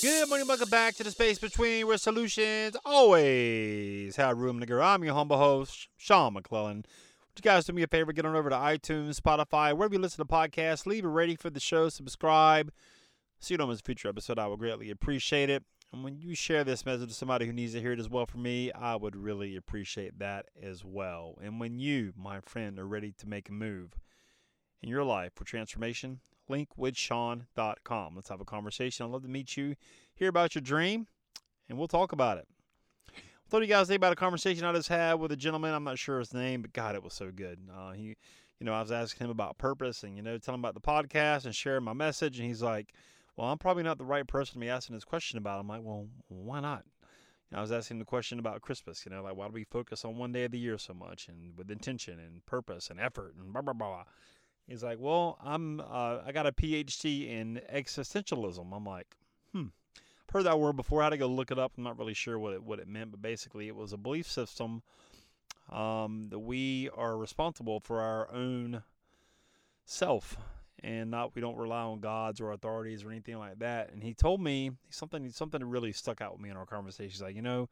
Good morning, welcome back to the space between where solutions always have room to grow. I'm your humble host, Sean McClellan. Would you guys do me a favor? Get on over to iTunes, Spotify, wherever you listen to podcasts. Leave a rating for the show, subscribe. See you on this future episode. I would greatly appreciate it. And when you share this message to somebody who needs to hear it as well for me, I would really appreciate that as well. And when you, my friend, are ready to make a move in your life for transformation, linkwithsean.com. Let's have a conversation. I'd love to meet you, hear about your dream, and we'll talk about it. I thought you guys think about a conversation I just had with a gentleman. I'm not sure his name, but God, it was so good. Uh, he, you know, I was asking him about purpose and you know, telling him about the podcast and sharing my message, and he's like, "Well, I'm probably not the right person to be asking this question about." I'm like, "Well, why not?" You know, I was asking the question about Christmas. You know, like why do we focus on one day of the year so much and with intention and purpose and effort and blah blah blah. He's like, well, I'm uh, I got a PhD in existentialism. I'm like, hmm, I've heard that word before. I had to go look it up. I'm not really sure what it what it meant, but basically, it was a belief system um, that we are responsible for our own self, and not we don't rely on gods or authorities or anything like that. And he told me something something that really stuck out with me in our conversation. He's like, you know,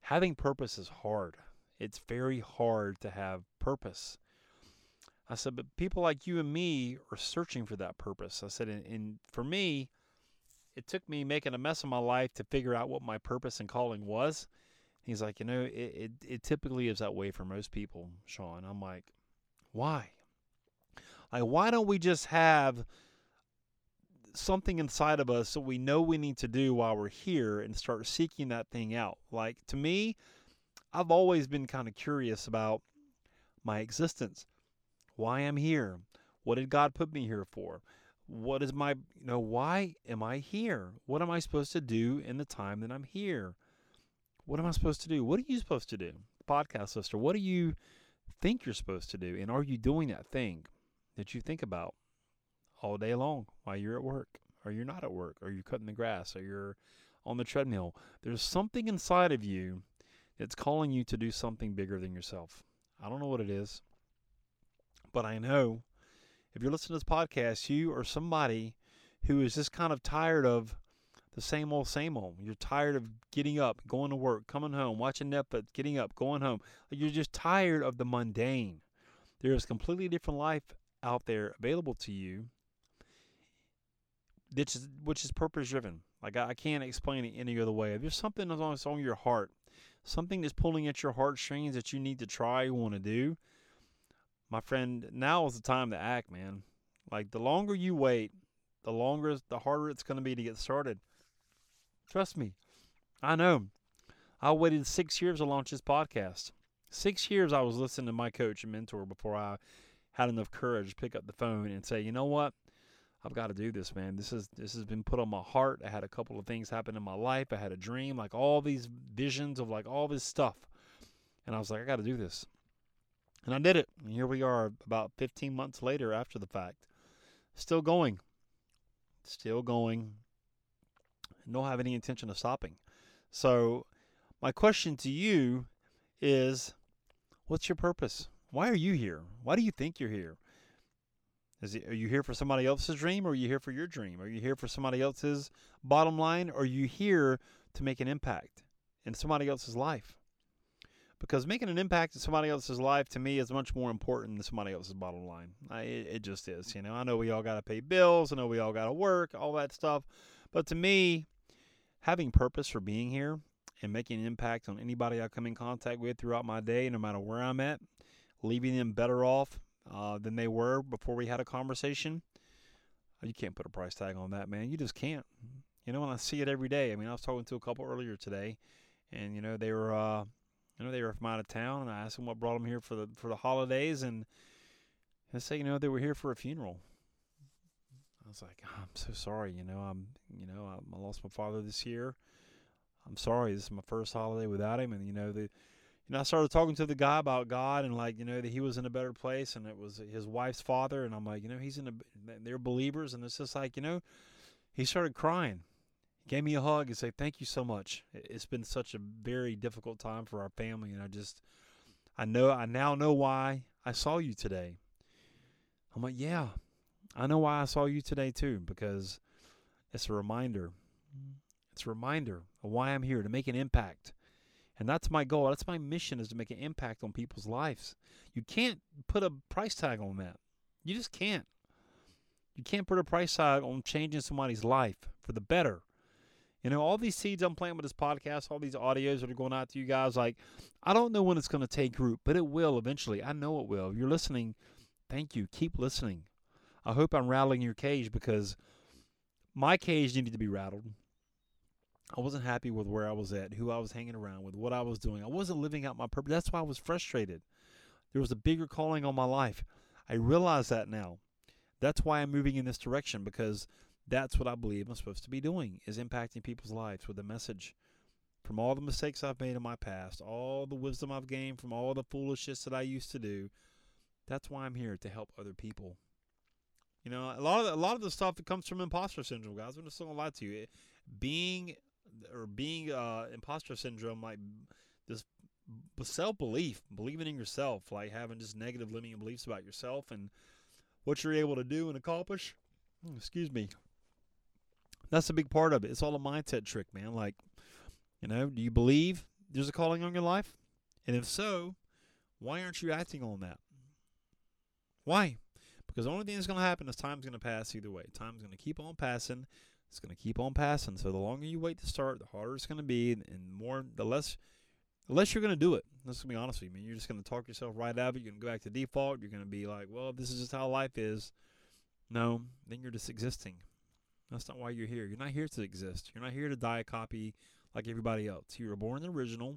having purpose is hard. It's very hard to have purpose I said, but people like you and me are searching for that purpose. I said, and, and, for me, it took me making a mess of my life to figure out what my purpose and calling was. He's like, you know, it, it, it typically is that way for most people, Sean. I'm like, why? Like, why don't we just have something inside of us that we know we need to do while we're here and start seeking that thing out? Like, to me, I've always been kind of curious about my existence why I'm here. What did God put me here for? What is my, you know, why am I here? What am I supposed to do in the time that I'm here? What am I supposed to do? What are you supposed to do? Podcast sister, what do you think you're supposed to do? And are you doing that thing that you think about all day long while you're at work? Or you're not at work? Or you're cutting the grass? Or you're on the treadmill? There's something inside of you that's calling you to do something bigger than yourself. I don't know what it is. But I know if you're listening to this podcast, you are somebody who is just kind of tired of the same old, same old. You're tired of getting up, going to work, coming home, watching Netflix, getting up, going home. You're just tired of the mundane. There is a completely different life out there available to you, which is, which is purpose driven. Like I, I, can't explain it any other way. If there's something that's on your heart, something that's pulling at your heartstrings that you need to try, you want to do my friend, now is the time to act, man. Like the longer you wait, the longer, the harder it's going to be to get started. Trust me, I know. I waited six years to launch this podcast. Six years I was listening to my coach and mentor before I had enough courage to pick up the phone and say, you know what? I've got to do this, man. This is this has been put on my heart. I had a couple of things happen in my life. I had a dream, like all these visions of like all this stuff. And I was like, I got to do this. And I did it. And here we are about 15 months later after the fact. Still going. Still going. Don't have any intention of stopping. So, my question to you is what's your purpose? Why are you here? Why do you think you're here? Is it, are you here for somebody else's dream or are you here for your dream? Are you here for somebody else's bottom line or are you here to make an impact in somebody else's life? because making an impact in somebody else's life to me is much more important than somebody else's bottom line. I, it, it just is. You know, I know we all got to pay bills. I know we all got to work, all that stuff. But to me, having purpose for being here and making an impact on anybody I come in contact with throughout my day, no matter where I'm at, leaving them better off uh, than they were before we had a conversation, uh, you can't put a price tag on that, man. You just can't. You know, and I see it every day. I mean, I was talking to a couple earlier today, and you know, they were. Uh, I know they were from out of town, and I asked them what brought them here for the for the holidays, and they say, you know, they were here for a funeral. I was like, oh, I'm so sorry. You know, I'm, you know, I lost my father this year. I'm sorry. This is my first holiday without him, and you know, the, know, I started talking to the guy about God and like, you know, that he was in a better place, and it was his wife's father, and I'm like, you know, he's in a, they're believers, and it's just like, you know, he started crying He gave me a hug and say thank you so much. It's been such a very difficult time for our family, and I just I know I now know why I saw you today. I'm like, yeah, I know why I saw you today too because it's a reminder. It's a reminder of why I'm here to make an impact. And that's my goal. That's my mission is to make an impact on people's lives. You can't put a price tag on that. You just can't. You can't put a price tag on changing somebody's life for the better. You know, all these seeds I'm planting with this podcast, all these audios that are going out to you guys, like, I don't know when it's going to take root, but it will eventually. I know it will. If you're listening, thank you. Keep listening. I hope I'm rattling your cage because my cage needed to be rattled. I wasn't happy with where I was at, who I was hanging around with, what I was doing. I wasn't living out my purpose. That's why I was frustrated. There was a bigger calling on my life. I realize that now. That's why I'm moving in this direction because that's what I believe I'm supposed to be doing is impacting people's lives with a message. From all the mistakes I've made in my past, all the wisdom I've gained from all the foolishness that I used to do, that's why I'm here to help other people. You know, a lot of the, a lot of the stuff that comes from imposter syndrome, guys. I'm just gonna lie to you. Being or being uh, imposter syndrome, like this self belief, believing in yourself, like having just negative limiting beliefs about yourself and what you're able to do and accomplish. Hmm, excuse me. That's a big part of it. It's all a mindset trick, man. Like, you know, do you believe there's a calling on your life? And if so, why aren't you acting on that? Why? Because the only thing that's going to happen is time's going to pass either way. Time's going to keep on passing. It's going to keep on passing. So the longer you wait to start, the harder it's going to be, and, more, the less, the less you're going to do it. Let's be honest with you. I mean, you're just going to talk yourself right out of it. You're going to go back to default. You're going to be like, well, this is just how life is. No, then you're just existing. That's not why you're here. You're not here to exist. You're not here to die a copy like everybody else. You were born the original.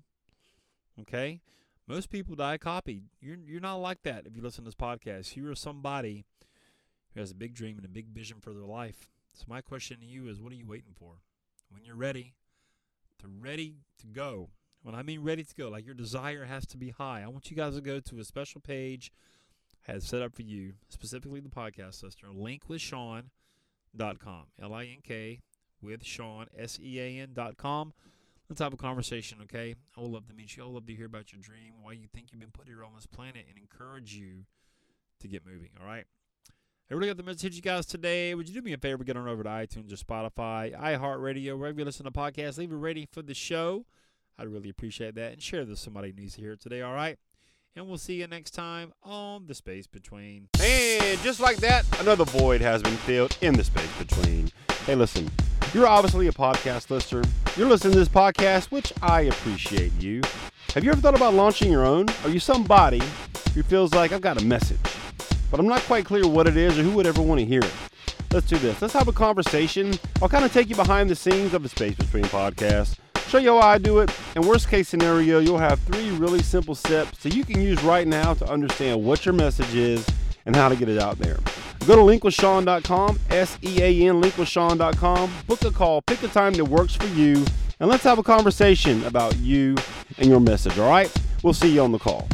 Okay? Most people die a copy. You're you're not like that if you listen to this podcast. You are somebody who has a big dream and a big vision for their life. So my question to you is what are you waiting for? When you're ready, to ready to go. When I mean ready to go, like your desire has to be high. I want you guys to go to a special page has set up for you, specifically the podcast listener, link with Sean com. L I N K with Sean, S E A N dot com. Let's have a conversation, okay? I would love to meet you. I would love to hear about your dream, why you think you've been put here on this planet, and encourage you to get moving, all right? I really got the message you guys today. Would you do me a favor? Get on over to iTunes or Spotify, iHeartRadio, wherever you listen to podcasts. Leave a rating for the show. I'd really appreciate that. And share this somebody needs to hear today, all right? and we'll see you next time on The Space Between. And just like that, another void has been filled in the space between. Hey, listen, you're obviously a podcast listener. You're listening to this podcast, which I appreciate you. Have you ever thought about launching your own? Are you somebody who feels like I've got a message, but I'm not quite clear what it is or who would ever want to hear it? Let's do this. Let's have a conversation. I'll kind of take you behind the scenes of the Space Between podcast show you how I do it. And worst case scenario, you'll have three really simple steps that you can use right now to understand what your message is and how to get it out there. Go to linkwithsean.com, S-E-A-N, linkwithsean.com. Book a call, pick a time that works for you, and let's have a conversation about you and your message, all right? We'll see you on the call.